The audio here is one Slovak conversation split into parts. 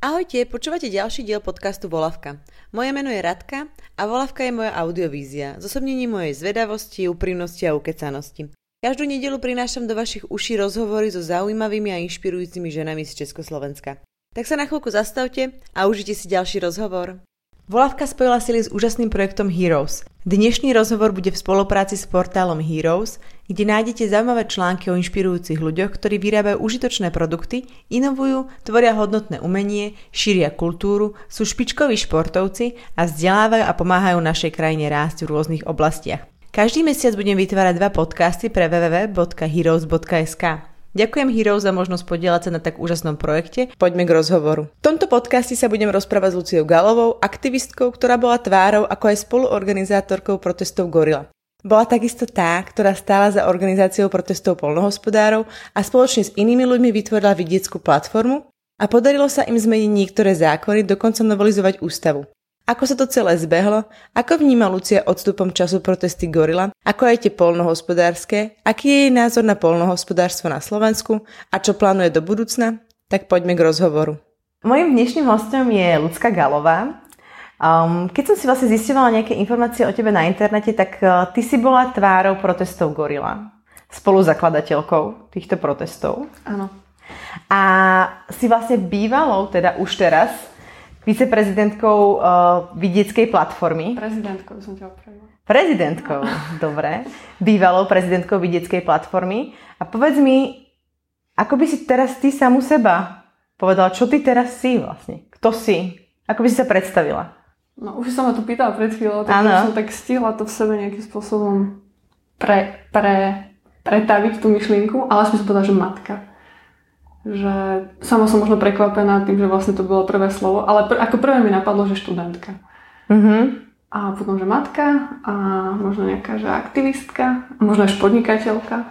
Ahojte, počúvate ďalší diel podcastu Volavka. Moje meno je Radka a Volavka je moja audiovízia, zosobnením mojej zvedavosti, úprimnosti a ukecanosti. Každú nedelu prinášam do vašich uší rozhovory so zaujímavými a inšpirujúcimi ženami z Československa. Tak sa na chvíľku zastavte a užite si ďalší rozhovor. Volavka spojila sily s úžasným projektom Heroes. Dnešný rozhovor bude v spolupráci s portálom Heroes, kde nájdete zaujímavé články o inšpirujúcich ľuďoch, ktorí vyrábajú užitočné produkty, inovujú, tvoria hodnotné umenie, šíria kultúru, sú špičkoví športovci a vzdelávajú a pomáhajú našej krajine rásť v rôznych oblastiach. Každý mesiac budem vytvárať dva podcasty pre www.heroes.sk. Ďakujem Hero za možnosť podielať sa na tak úžasnom projekte. Poďme k rozhovoru. V tomto podcaste sa budem rozprávať s Luciou Galovou, aktivistkou, ktorá bola tvárou ako aj spoluorganizátorkou protestov Gorila. Bola takisto tá, ktorá stála za organizáciou protestov polnohospodárov a spoločne s inými ľuďmi vytvorila vidieckú platformu a podarilo sa im zmeniť niektoré zákony, dokonca novelizovať ústavu. Ako sa to celé zbehlo? Ako vníma Lucia odstupom času protesty Gorila? Ako aj tie polnohospodárske? Aký je jej názor na polnohospodárstvo na Slovensku? A čo plánuje do budúcna? Tak poďme k rozhovoru. Mojím dnešným hostom je Lucka Galová. Um, keď som si vlastne zistila nejaké informácie o tebe na internete, tak uh, ty si bola tvárou protestov Gorila. Spoluzakladateľkou týchto protestov. Áno. A si vlastne bývalou, teda už teraz, viceprezidentkou uh, vidieckej platformy. Prezidentkou som ťa opravila. Prezidentkou, dobre. Bývalou prezidentkou vidieckej platformy. A povedz mi, ako by si teraz ty samu seba povedala, čo ty teraz si vlastne? Kto si? Ako by si sa predstavila? No už som ma tu pýtala pred chvíľou, tak som tak stihla to v sebe nejakým spôsobom pre, pre, pretaviť tú myšlienku, ale som si povedala, že matka že sama som možno prekvapená tým, že vlastne to bolo prvé slovo, ale pr- ako prvé mi napadlo, že študentka. Mm-hmm. A potom, že matka a možno nejaká, že aktivistka, možno až podnikateľka.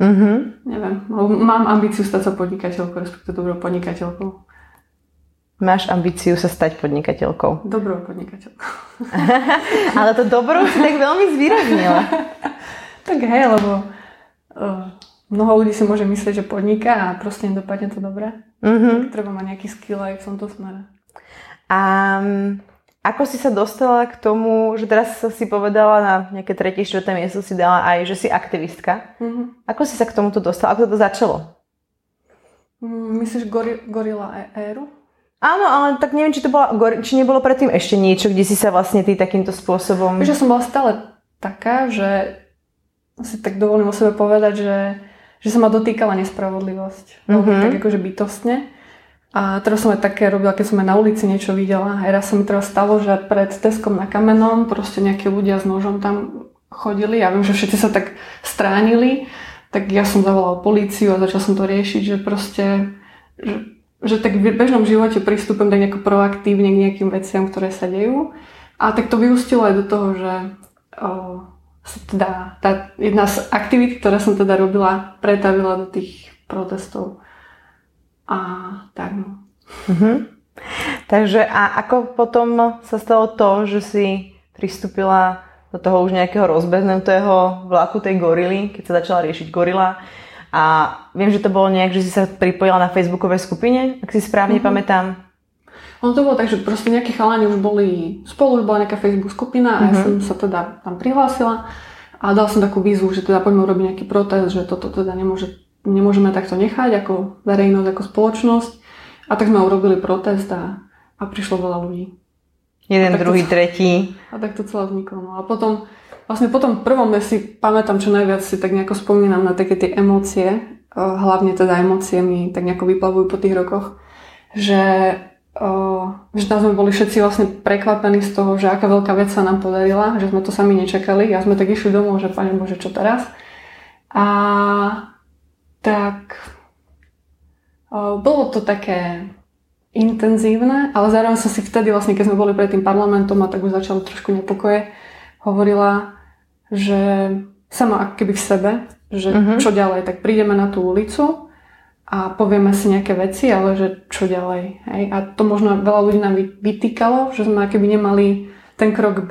Mm-hmm. Neviem, mám ambíciu stať sa podnikateľkou, respektíve dobrou podnikateľkou. Máš ambíciu sa stať podnikateľkou. Dobrou podnikateľkou. ale to dobrou si tak veľmi zvýraznila. tak hej, lebo uh, mnoho ľudí si môže myslieť, že podniká a proste nedopadne to dobre. Mm-hmm. Treba mať nejaký skill aj v tomto smere. A mm, ako si sa dostala k tomu, že teraz si povedala na nejaké tretie, štvrté miesto si dala aj, že si aktivistka. Mm-hmm. Ako si sa k tomuto dostala? Ako to začalo? Mm, myslíš gori- Gorila e- éru? Áno, ale tak neviem, či to bola, či nebolo predtým ešte niečo, kde si sa vlastne ty takýmto spôsobom... Že som bola stále taká, že si tak dovolím o sebe povedať, že že sa ma dotýkala nespravodlivosť. Mm-hmm. Tak akože bytostne. A teraz som aj také robila, keď som aj na ulici niečo videla. Aj raz sa mi teraz stalo, že pred Teskom na Kamenom proste nejakí ľudia s nožom tam chodili. Ja viem, že všetci sa tak stránili. Tak ja som zavolal políciu a začal som to riešiť, že proste, že, že tak v bežnom živote pristupujem tak nejako proaktívne k nejakým veciam, ktoré sa dejú. A tak to vyústilo aj do toho, že o, teda tá jedna z aktivít, ktoré som teda robila, pretavila do tých protestov. A tak no. Mm-hmm. Takže a ako potom sa stalo to, že si pristúpila do toho už nejakého rozbehnutého vlaku tej gorily, keď sa začala riešiť gorila. A viem, že to bolo nejak, že si sa pripojila na facebookovej skupine, ak si správne mm-hmm. pamätám. Ono to bolo tak, že proste nejakí chalani už boli, spolu už bola nejaká Facebook skupina a mm-hmm. ja mhm. som sa teda tam prihlásila a dal som takú výzvu, že teda poďme urobiť nejaký protest, že toto teda nemôže, nemôžeme takto nechať ako verejnosť, ako spoločnosť. A tak sme urobili protest a, a prišlo veľa ľudí. Jeden, druhý, to, tretí. A tak to celé vzniklo. No a potom, vlastne po tom prvom ja si pamätám, čo najviac si tak nejako spomínam na také tie emócie, hlavne teda emócie mi tak nejako vyplavujú po tých rokoch, že že tam sme boli všetci vlastne prekvapení z toho, že aká veľká vec sa nám podarila, že sme to sami nečakali a sme tak išli domov, že Pane Bože, čo teraz? A tak bolo to také intenzívne, ale zároveň som si vtedy vlastne, keď sme boli pred tým parlamentom a tak už začalo trošku nepokoje, hovorila, že sama keby v sebe, že uh-huh. čo ďalej, tak prídeme na tú ulicu a povieme si nejaké veci, ale že čo ďalej. Hej? A to možno veľa ľudí nám vytýkalo, že sme keby nemali ten krok B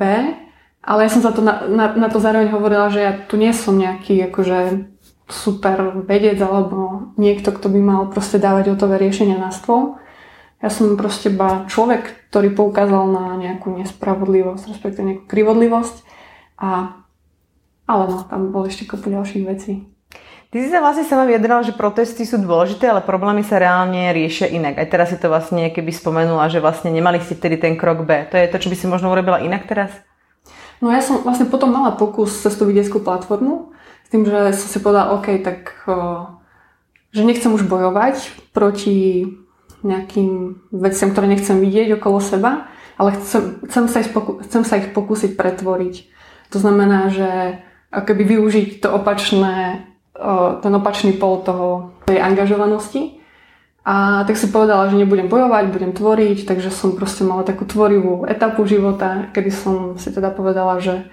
ale ja som za to na, na, na to zároveň hovorila, že ja tu nie som nejaký akože super vedec alebo niekto, kto by mal proste dávať hotové riešenia na stôl. Ja som proste iba človek, ktorý poukázal na nejakú nespravodlivosť, respektíve nejakú krivodlivosť. A, ale no, tam bol ešte kopu ďalších vecí. Ty si sa vlastne sama vyjadrala, že protesty sú dôležité, ale problémy sa reálne riešia inak. Aj teraz si to vlastne keby spomenula, že vlastne nemali ste vtedy ten krok B. To je to, čo by si možno urobila inak teraz? No ja som vlastne potom mala pokus cez tú vidieckú platformu s tým, že som si povedala, OK, tak že nechcem už bojovať proti nejakým veciam, ktoré nechcem vidieť okolo seba, ale chcem, chcem, sa, ich poku- chcem sa ich pokúsiť pretvoriť. To znamená, že akoby využiť to opačné, ten opačný pol toho, tej angažovanosti a tak si povedala, že nebudem bojovať, budem tvoriť, takže som proste mala takú tvorivú etapu života, kedy som si teda povedala, že,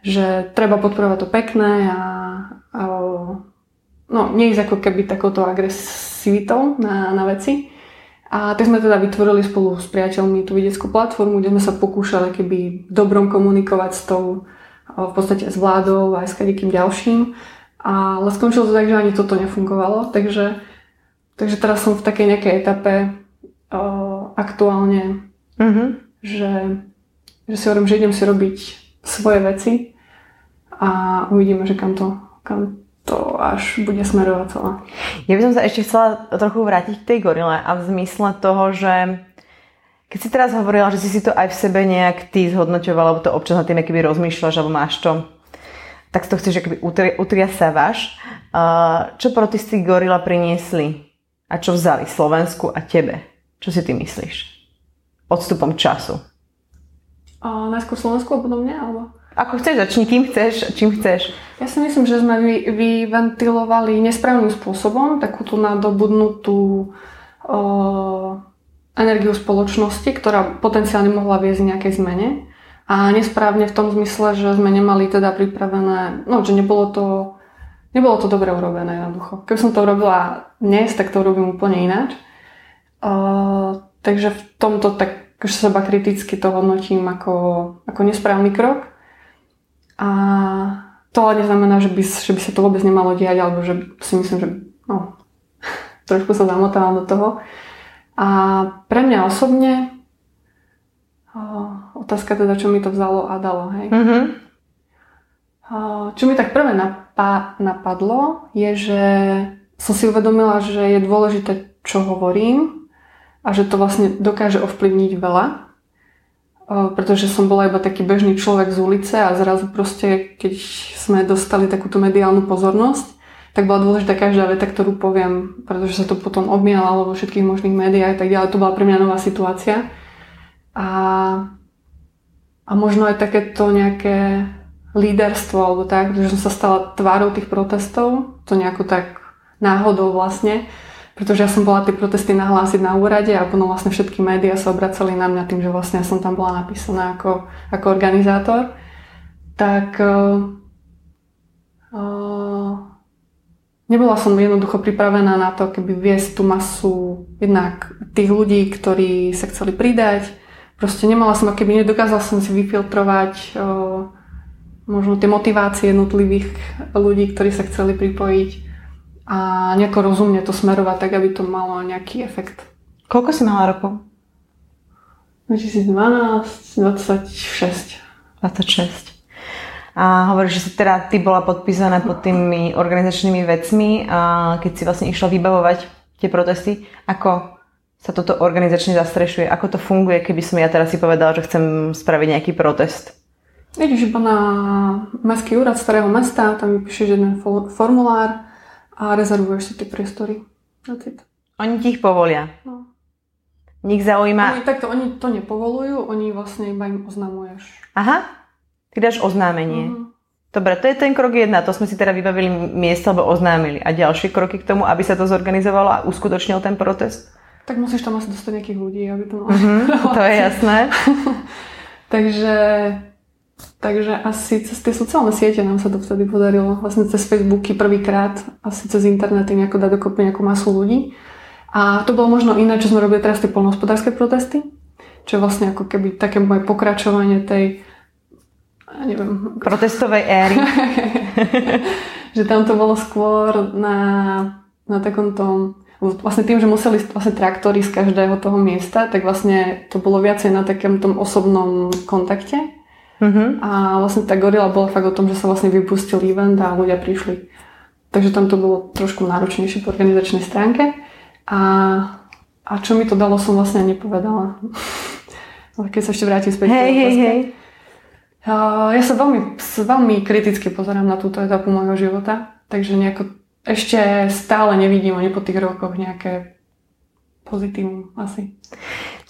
že treba podporovať to pekné a, a no, neísť ako keby takouto agresivitou na, na veci. A tak sme teda vytvorili spolu s priateľmi tú vedeckú platformu, kde sme sa pokúšali keby dobrom komunikovať s tou v podstate s vládou aj s kadikým ďalším. Ale skončilo to tak, že ani toto nefungovalo, takže Takže teraz som v takej nejakej etape uh, aktuálne, uh-huh. že, že si hovorím, že idem si robiť svoje veci a uvidíme, že kam to, kam to až bude smerovať celé. Ja by som sa ešte chcela trochu vrátiť k tej gorile a v zmysle toho, že keď si teraz hovorila, že si si to aj v sebe nejak ty zhodnoťovala, alebo to občas na tým keby rozmýšľaš, alebo máš to, tak to chceš akoby utriasávaš. Uh, čo protesty gorila priniesli? a čo vzali Slovensku a tebe. Čo si ty myslíš? Odstupom času. A najskôr Slovensku a potom mňa, alebo? Ako chceš, začni kým chceš, čím chceš. Ja si myslím, že sme vy, vyventilovali nesprávnym spôsobom takúto nadobudnutú o, energiu spoločnosti, ktorá potenciálne mohla viesť nejakej zmene. A nesprávne v tom zmysle, že sme nemali teda pripravené, no, že nebolo to Nebolo to dobre urobené jednoducho. Keby som to robila dnes, tak to robím úplne ináč. Uh, takže v tomto tak akože seba kriticky to hodnotím ako, ako nesprávny krok. A to ale neznamená, že by, že by sa to vôbec nemalo diať, alebo že si myslím, že no, trošku sa zamotávam do toho. A pre mňa osobne otázka teda, čo mi to vzalo a dalo, hej. Mm-hmm. Čo mi tak prvé napadlo, je, že som si uvedomila, že je dôležité, čo hovorím a že to vlastne dokáže ovplyvniť veľa. Pretože som bola iba taký bežný človek z ulice a zrazu proste, keď sme dostali takúto mediálnu pozornosť, tak bola dôležitá každá veta, ktorú poviem, pretože sa to potom obmielalo vo všetkých možných médiách a tak ďalej. To bola pre mňa nová situácia. A, a možno aj takéto nejaké líderstvo alebo tak, že som sa stala tvárou tých protestov, to nejako tak náhodou vlastne, pretože ja som bola tie protesty nahlásiť na úrade a potom vlastne všetky médiá sa obracali na mňa tým, že vlastne ja som tam bola napísaná ako, ako organizátor. Tak uh, nebola som jednoducho pripravená na to, keby viesť tú masu jednak tých ľudí, ktorí sa chceli pridať. Proste nemala som, keby nedokázala som si vyfiltrovať uh, možno tie motivácie jednotlivých ľudí, ktorí sa chceli pripojiť a nejako rozumne to smerovať tak, aby to malo nejaký efekt. Koľko si mala rokov? 2012, 26. 26. A hovoríš, že si teda ty bola podpísaná pod tými organizačnými vecmi a keď si vlastne išla vybavovať tie protesty, ako sa toto organizačne zastrešuje, ako to funguje, keby som ja teraz si povedala, že chcem spraviť nejaký protest? Ideš iba na mestský úrad starého mesta, tam vypíšeš jeden formulár a rezervuješ si tie priestory. Oni ti ich povolia? No. Nich zaujíma... Oni, takto, oni to nepovolujú, oni vlastne iba im oznamuješ. Aha, ty dáš oznámenie. Uh-huh. Dobre, to je ten krok jedna, to sme si teda vybavili miesto, alebo oznámili. A ďalšie kroky k tomu, aby sa to zorganizovalo a uskutočnil ten protest? Tak musíš tam asi dostať nejakých ľudí, aby to malo... Uh-huh, to je jasné. Takže Takže asi cez tie sociálne siete nám sa to vtedy podarilo. Vlastne cez Facebooky prvýkrát, asi cez internety nejako dať dokopy nejakú masu ľudí. A to bolo možno iné, čo sme robili teraz tie polnohospodárske protesty, čo je vlastne ako keby také moje pokračovanie tej neviem. Protestovej éry. že tam to bolo skôr na, na takom tom vlastne tým, že museli vlastne traktory z každého toho miesta, tak vlastne to bolo viacej na takém tom osobnom kontakte. Uh-huh. A vlastne tá gorila bola fakt o tom, že sa vlastne vypustil event a ľudia prišli. Takže tam to bolo trošku náročnejšie po organizačnej stránke. A, a čo mi to dalo, som vlastne nepovedala. Ale keď sa ešte vrátim späť hey, hej, hej. Ja sa veľmi, veľmi kriticky pozerám na túto etapu môjho života, takže nejako ešte stále nevidím ani po tých rokoch nejaké pozitívum asi.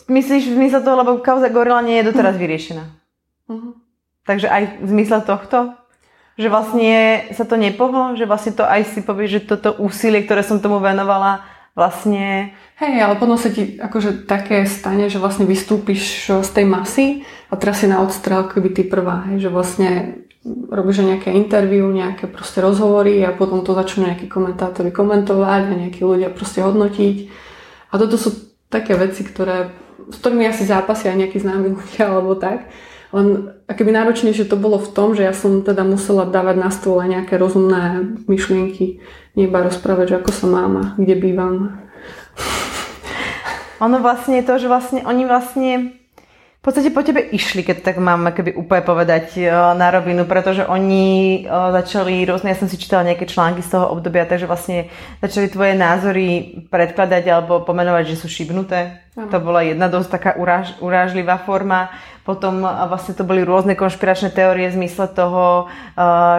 Myslíš v zmysle toho, lebo kauza Gorila nie je doteraz mm. vyriešená? Uh-huh. Takže aj v zmysle tohto? Že vlastne sa to nepohlo? Že vlastne to aj si povieš, že toto úsilie, ktoré som tomu venovala, vlastne... Hej, ale potom sa ti akože také stane, že vlastne vystúpiš z tej masy a teraz si na odstrel keby ty prvá, hej, že vlastne robíš nejaké interviu, nejaké proste rozhovory a potom to začnú nejakí komentátori komentovať a nejakí ľudia proste hodnotiť. A toto sú také veci, ktoré, s ktorými asi zápasia nejakí známi ľudia alebo tak. Len akéby náročnejšie to bolo v tom, že ja som teda musela dávať na stôl aj nejaké rozumné myšlienky, nie iba rozprávať, že ako sa mám a kde bývam. Ono vlastne je to, že vlastne oni vlastne v podstate po tebe išli, keď tak mám keby úplne povedať e, na rovinu, pretože oni e, začali rôzne, ja som si čítala nejaké články z toho obdobia, takže vlastne začali tvoje názory predkladať alebo pomenovať, že sú šibnuté. Aha. To bola jedna dosť taká uráž, urážlivá forma. Potom e, vlastne to boli rôzne konšpiračné teórie v zmysle toho,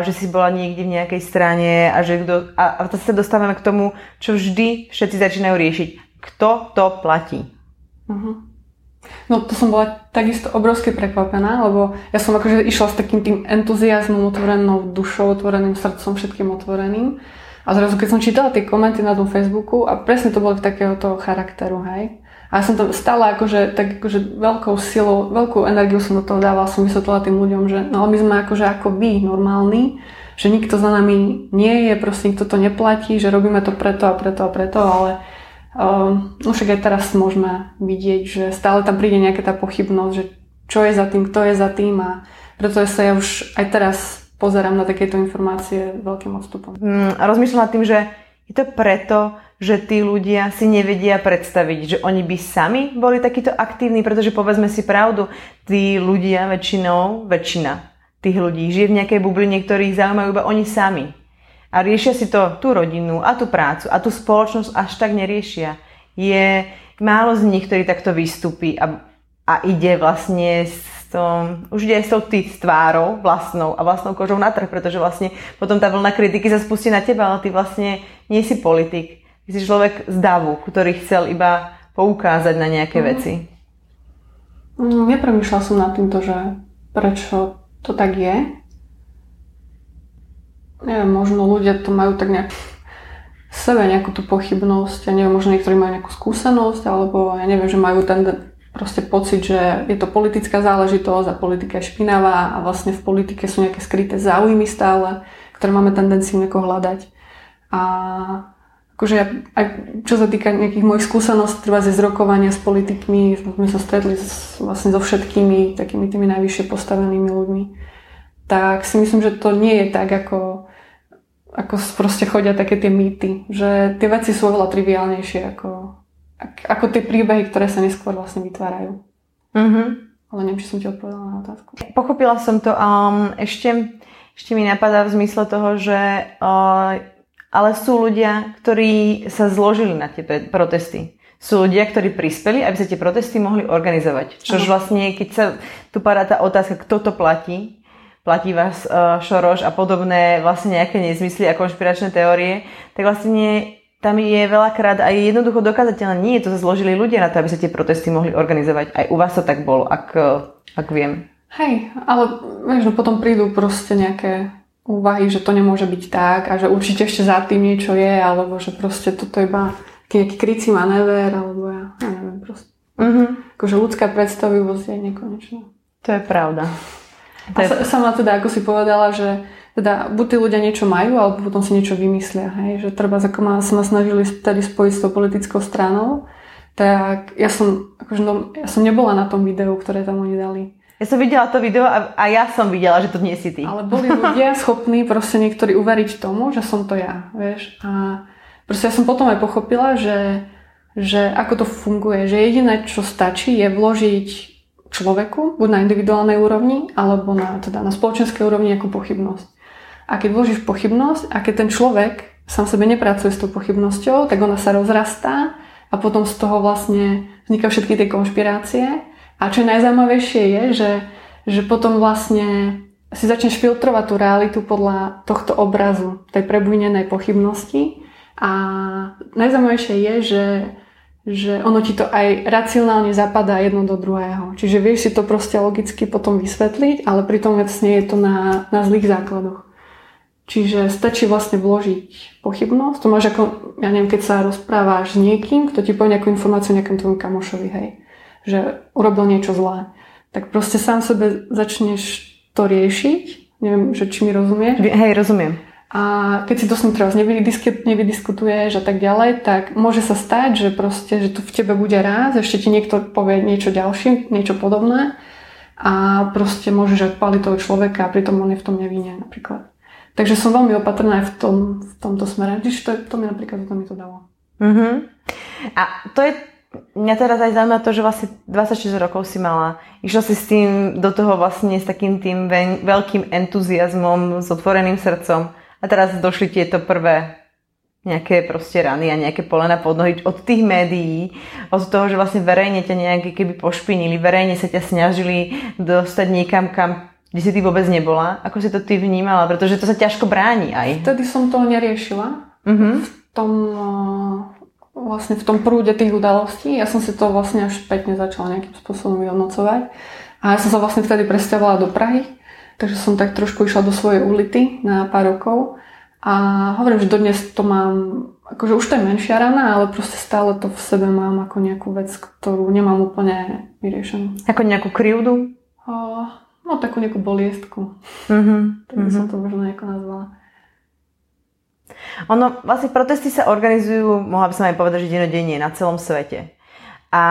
že si bola niekde v nejakej strane a že kto, a, a to sa dostávame k tomu, čo vždy všetci začínajú riešiť. Kto to platí? Uh-huh. No to som bola takisto obrovsky prekvapená, lebo ja som akože išla s takým tým entuziasmom, otvorenou dušou, otvoreným srdcom, všetkým otvoreným. A zrazu, keď som čítala tie komenty na tom Facebooku a presne to boli takého toho charakteru, hej. A ja som to stále akože, tak akože veľkou silou, veľkú energiu som do toho dávala, som vysvetlila tým ľuďom, že no my sme akože ako vy, normálni, že nikto za nami nie je, proste nikto to neplatí, že robíme to preto a preto a preto, ale no však aj teraz môžeme vidieť, že stále tam príde nejaká tá pochybnosť, že čo je za tým, kto je za tým a preto sa ja už aj teraz pozerám na takéto informácie veľkým odstupom. Mm, rozmýšľam nad tým, že je to preto, že tí ľudia si nevedia predstaviť, že oni by sami boli takíto aktívni, pretože povedzme si pravdu, tí ľudia väčšinou, väčšina tých ľudí žije v nejakej bubline, ktorých zaujímajú iba oni sami a riešia si to tú rodinu a tú prácu a tú spoločnosť až tak neriešia. Je málo z nich, ktorí takto vystúpi a, a ide vlastne s tom, už ide s tou ty tvárou vlastnou a vlastnou kožou na trh, pretože vlastne potom tá vlna kritiky sa spustí na teba, ale ty vlastne nie si politik. Ty si človek z davu, ktorý chcel iba poukázať na nejaké mm. veci. Mm, nepremýšľal som nad týmto, že prečo to tak je, neviem, možno ľudia to majú tak nejak sebe nejakú tú pochybnosť, ja neviem, možno niektorí majú nejakú skúsenosť, alebo ja neviem, že majú ten proste pocit, že je to politická záležitosť a politika je špinavá a vlastne v politike sú nejaké skryté záujmy stále, ktoré máme tendenciu nejako hľadať. A akože ja, aj čo sa týka nejakých mojich skúseností, treba z rokovania s politikmi, sme sa stretli s, vlastne so všetkými takými tými najvyššie postavenými ľuďmi, tak si myslím, že to nie je tak, ako ako proste chodia také tie mýty, že tie veci sú oveľa triviálnejšie ako, ako tie príbehy, ktoré sa neskôr vlastne vytvárajú. Mm-hmm. Ale neviem, či som ti odpovedala na otázku. Pochopila som to. Um, ešte, ešte mi napadá v zmysle toho, že uh, ale sú ľudia, ktorí sa zložili na tie protesty. Sú ľudia, ktorí prispeli, aby sa tie protesty mohli organizovať. Čož vlastne, keď sa tu padá tá otázka, kto to platí, platí vás uh, Šoroš a podobné vlastne nejaké nezmysly a konšpiračné teórie, tak vlastne tam je veľakrát aj jednoducho dokázateľné. Nie je to zložili ľudia na to, aby sa tie protesty mohli organizovať. Aj u vás to tak bolo, ak, ak viem. Hej, ale vieš, no potom prídu proste nejaké úvahy, že to nemôže byť tak a že určite ešte za tým niečo je, alebo že proste toto iba nejaký krycí manéver, alebo ja, ja neviem proste. Mm-hmm. Akože ľudská predstavivosť je nekonečná. To je pravda. A sa, sama teda, ako si povedala, že teda buď tí ľudia niečo majú, alebo potom si niečo vymyslia. Hej? Že treba, ako ma, sa ma snažili tedy spojiť s tou politickou stranou, tak ja som, akože, no, ja som nebola na tom videu, ktoré tam oni dali. Ja som videla to video a, a ja som videla, že to nie si ty. Ale boli ľudia schopní proste niektorí uveriť tomu, že som to ja, vieš. A proste ja som potom aj pochopila, že, že ako to funguje, že jediné, čo stačí, je vložiť človeku, buď na individuálnej úrovni, alebo na, teda na spoločenskej úrovni nejakú pochybnosť. A keď vložíš pochybnosť a keď ten človek sám sebe nepracuje s tou pochybnosťou, tak ona sa rozrastá a potom z toho vlastne vznikajú všetky tie konšpirácie a čo najzaujímavejšie je, že, že potom vlastne si začneš filtrovať tú realitu podľa tohto obrazu, tej prebujnenej pochybnosti. A najzaujímavejšie je, že, že ono ti to aj racionálne zapadá jedno do druhého. Čiže vieš si to proste logicky potom vysvetliť, ale pritom vlastne je to na, na zlých základoch. Čiže stačí vlastne vložiť pochybnosť. To máš ako, ja neviem, keď sa rozprávaš s niekým, kto ti povie nejakú informáciu nejakom tvojom kamošovi, hej že urobil niečo zlé. Tak proste sám sebe začneš to riešiť. Neviem, že či mi rozumieš. Hej, rozumiem. A keď si to s ním teraz nevydiskutuješ a tak ďalej, tak môže sa stať, že proste, že tu v tebe bude raz, ešte ti niekto povie niečo ďalšie, niečo podobné a proste môžeš odpaliť toho človeka a pritom on je v tom nevinne napríklad. Takže som veľmi opatrná aj v, tom, v tomto smere. Čiže to, to mi napríklad to mi to dalo. Uh-huh. A to je mňa teraz aj zaujíma to, že vlastne 26 rokov si mala. Išla si s tým do toho vlastne s takým tým veľkým entuziasmom, s otvoreným srdcom a teraz došli tieto prvé nejaké proste rany a nejaké polena pod nohy od tých médií, od toho, že vlastne verejne ťa nejaké keby pošpinili, verejne sa ťa snažili dostať niekam, kam kde si ty vôbec nebola. Ako si to ty vnímala? Pretože to sa ťažko bráni aj. Vtedy som to neriešila. Uh-huh. V tom vlastne v tom prúde tých udalostí. Ja som si to vlastne až spätne začala nejakým spôsobom vyhodnocovať. A ja som sa vlastne vtedy presťahovala do Prahy, takže som tak trošku išla do svojej ulity na pár rokov. A hovorím, že dodnes to mám, akože už to je menšia rana, ale proste stále to v sebe mám ako nejakú vec, ktorú nemám úplne vyriešenú. Ako nejakú krivdu? O, no takú nejakú boliestku. Mm-hmm. Tak by som mhm. to možno nejako nazvala. Ono, vlastne protesty sa organizujú, mohla by som aj povedať, že denodenne na celom svete. A,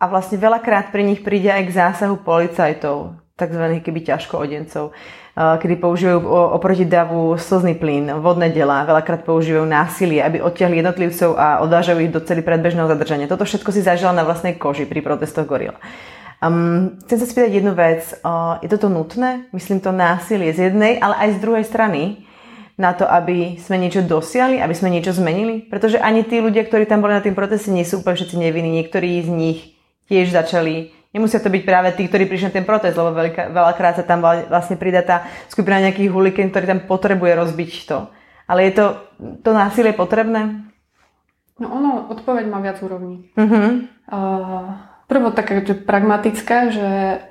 a vlastne veľakrát pri nich príde aj k zásahu policajtov, tzv. keby ťažko odencov, kedy používajú oproti davu slzný plyn, vodné delá, veľakrát používajú násilie, aby odtiahli jednotlivcov a odvážajú ich do celý predbežného zadržania. Toto všetko si zažila na vlastnej koži pri protestoch Gorila. Um, chcem sa spýtať jednu vec. Uh, je toto nutné? Myslím to násilie z jednej, ale aj z druhej strany na to, aby sme niečo dosiahli, aby sme niečo zmenili? Pretože ani tí ľudia, ktorí tam boli na tým proteste, nie sú úplne všetci nevinní. Niektorí z nich tiež začali Nemusia to byť práve tí, ktorí prišli na ten protest, lebo veľká, veľakrát sa tam vlastne pridá tá skupina nejakých hulikén, ktorí tam potrebuje rozbiť to. Ale je to, to násilie potrebné? No ono, odpoveď má viac úrovní. Uh-huh. Uh, prvo taká že pragmatická, že,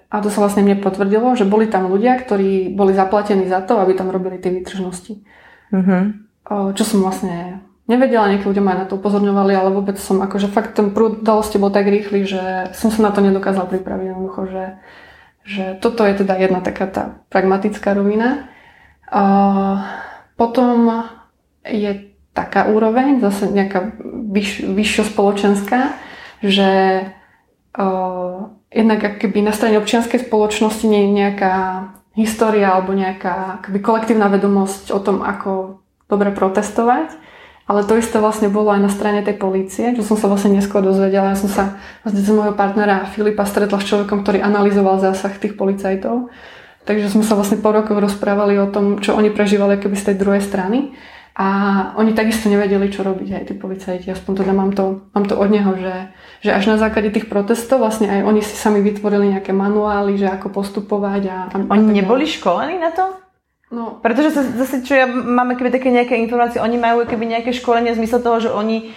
a to sa vlastne mne potvrdilo, že boli tam ľudia, ktorí boli zaplatení za to, aby tam robili tie výtržnosti. Uh-huh. Čo som vlastne nevedela, niekí ľudia ma na to upozorňovali, ale vôbec som akože fakt ten prúd dalosti bol tak rýchly, že som sa na to nedokázala pripraviť jednoducho, že, že toto je teda jedna taká tá pragmatická rovina. A potom je taká úroveň, zase nejaká vyš, vyššio spoločenská, že uh, jednak keby na strane občianskej spoločnosti nie je nejaká história alebo nejaká akoby kolektívna vedomosť o tom, ako dobre protestovať. Ale to isté vlastne bolo aj na strane tej polície, čo som sa vlastne neskôr dozvedela. Ja som sa vlastne z môjho partnera Filipa stretla s človekom, ktorý analyzoval zásah tých policajtov. Takže sme sa vlastne po rokoch rozprávali o tom, čo oni prežívali keby z tej druhej strany. A oni takisto nevedeli, čo robiť aj tí policajti. Aspoň teda mám to, mám to od neho, že, že až na základe tých protestov vlastne aj oni si sami vytvorili nejaké manuály, že ako postupovať. A, a oni neboli školení na to? No. Pretože sa, zase, čo ja máme keby také nejaké informácie, oni majú keby nejaké školenie v zmysle toho, že oni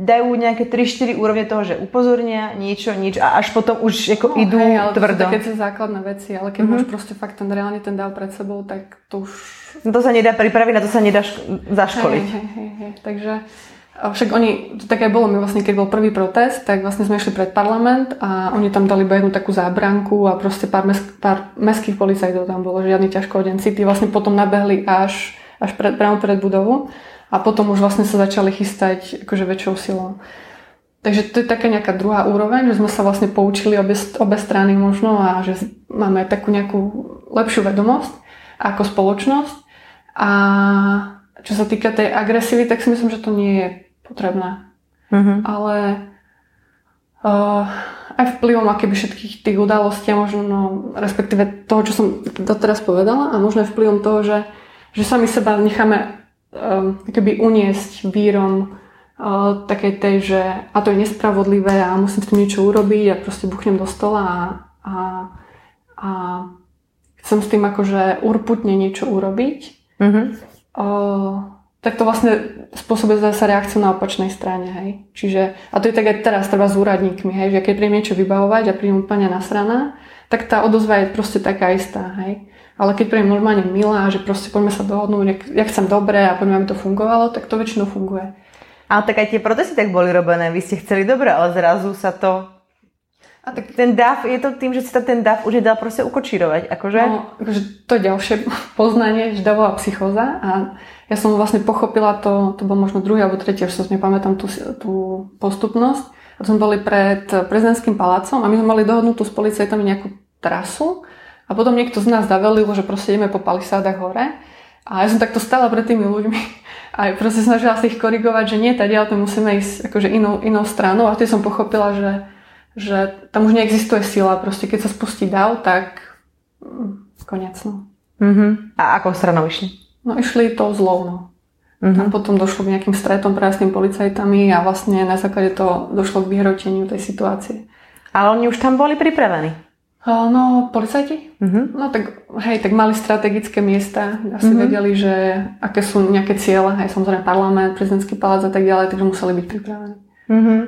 dajú nejaké 3-4 úrovne toho, že upozornia niečo, nič a až potom už ako no, idú hej, ale tvrdo. To sú základné veci, ale keď mm-hmm. máš proste fakt ten reálne ten dáv pred sebou, tak to už... No to sa nedá pripraviť, na to sa nedá ško- zaškoliť. Hej, hej, hej, hej. Takže však oni, to také bolo mi vlastne, keď bol prvý protest, tak vlastne sme išli pred parlament a oni tam dali jednu takú zábranku a proste pár, mes, pár mestských policajtov tam bolo, žiadny ťažkodenci. Tí vlastne potom nabehli až, až pred, priamo pred budovu a potom už vlastne sa začali chystať akože väčšou silou. takže to je taká nejaká druhá úroveň, že sme sa vlastne poučili obe, obe strany možno a že máme takú nejakú lepšiu vedomosť ako spoločnosť. A čo sa týka tej agresivy, tak si myslím, že to nie je potrebné. Mm-hmm. Ale uh, aj vplyvom akéby všetkých tých udalostí a možno, no, respektíve toho, čo som doteraz povedala a možno aj vplyvom toho, že, že sami seba necháme um, keby uniesť vírom uh, takej tej, že a to je nespravodlivé a musím s tým niečo urobiť a proste buchnem do stola a, a, a chcem s tým akože urputne niečo urobiť. Mm-hmm. Tak to vlastne spôsobuje zase reakciu na opačnej strane, hej. Čiže, a to je tak aj teraz treba s úradníkmi, hej, že keď príjem niečo vybavovať a príjem úplne nasraná, tak tá odozva je proste taká istá, hej. Ale keď príjem normálne milá, že proste poďme sa dohodnúť, ja chcem dobre a poďme, aby to fungovalo, tak to väčšinou funguje. Ale tak aj tie protesty tak boli robené, vy ste chceli dobre, ale zrazu sa to a tak ten DAF, je to tým, že si ten DAF už je dal proste ukočírovať, akože? No, akože to ďalšie poznanie, že davová psychóza a ja som vlastne pochopila to, to bol možno druhý alebo tretí, už sa nepamätám tú, tú postupnosť. A sme boli pred prezidentským palácom a my sme mali dohodnutú s policajtami nejakú trasu a potom niekto z nás zavelil, že proste ideme po palisádach hore. A ja som takto stala pred tými ľuďmi a proste snažila sa ich korigovať, že nie, tady ale to musíme ísť akože inou, inou stranou a vtedy som pochopila, že, že tam už neexistuje sila. Proste keď sa spustí dav, tak mm, konec. No. Mm-hmm. A ako stranou išli? No išli to zlou, no. Uh-huh. A potom došlo k nejakým stretom práve s tým policajtami a vlastne na základe to došlo k vyhroteniu tej situácie. Ale oni už tam boli pripravení? No, policajti? Uh-huh. No tak, hej, tak mali strategické miesta, asi uh-huh. vedeli, že aké sú nejaké ciele, aj samozrejme parlament, prezidentský palác a tak ďalej, takže museli byť pripravení. Uh-huh.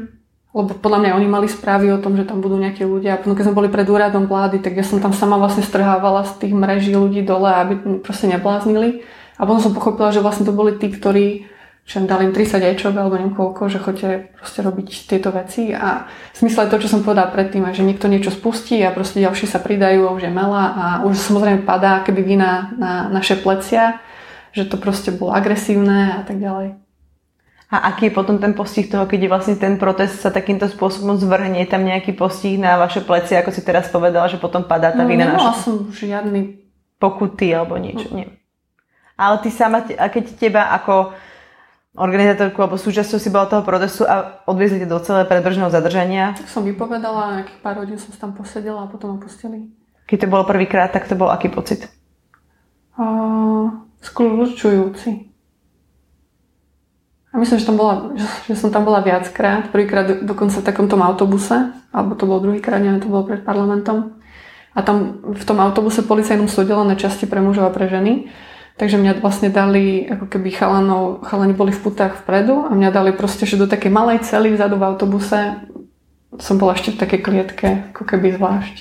Lebo podľa mňa oni mali správy o tom, že tam budú nejakí ľudia. A potom, keď sme boli pred úradom vlády, tak ja som tam sama vlastne strhávala z tých mreží ľudí dole, aby proste nebláznili. A potom som pochopila, že vlastne to boli tí, ktorí že dali im 30 ečok alebo neviem koľko, že chodte proste robiť tieto veci a v smysle to, čo som povedala predtým, že niekto niečo spustí a proste ďalší sa pridajú a už je mela a už samozrejme padá keby vina na naše plecia, že to proste bolo agresívne a tak ďalej. A aký je potom ten postih toho, keď je vlastne ten protest sa takýmto spôsobom zvrhne, je tam nejaký postih na vaše plecia, ako si teraz povedala, že potom padá tá no, vina na naša... som žiadny pokuty alebo niečo, no. nie. Ale ty sama, a keď teba ako organizátorku alebo súčasťou si bola toho protestu a odviezli do celé predbržného zadržania? Tak som vypovedala, nejakých pár hodín som tam posedela a potom opustili. Keď to bolo prvýkrát, tak to bol aký pocit? Uh, skľúčujúci. A myslím, že, tam bola, že som tam bola viackrát. Prvýkrát dokonca v takomto autobuse, alebo to bol druhýkrát, neviem, to bolo pred parlamentom. A tam v tom autobuse policajnom sú oddelené časti pre mužov a pre ženy. Takže mňa vlastne dali, ako keby chalanov, chalani boli v putách vpredu a mňa dali proste, že do takej malej cely vzadu v autobuse som bola ešte v takej klietke, ako keby zvlášť.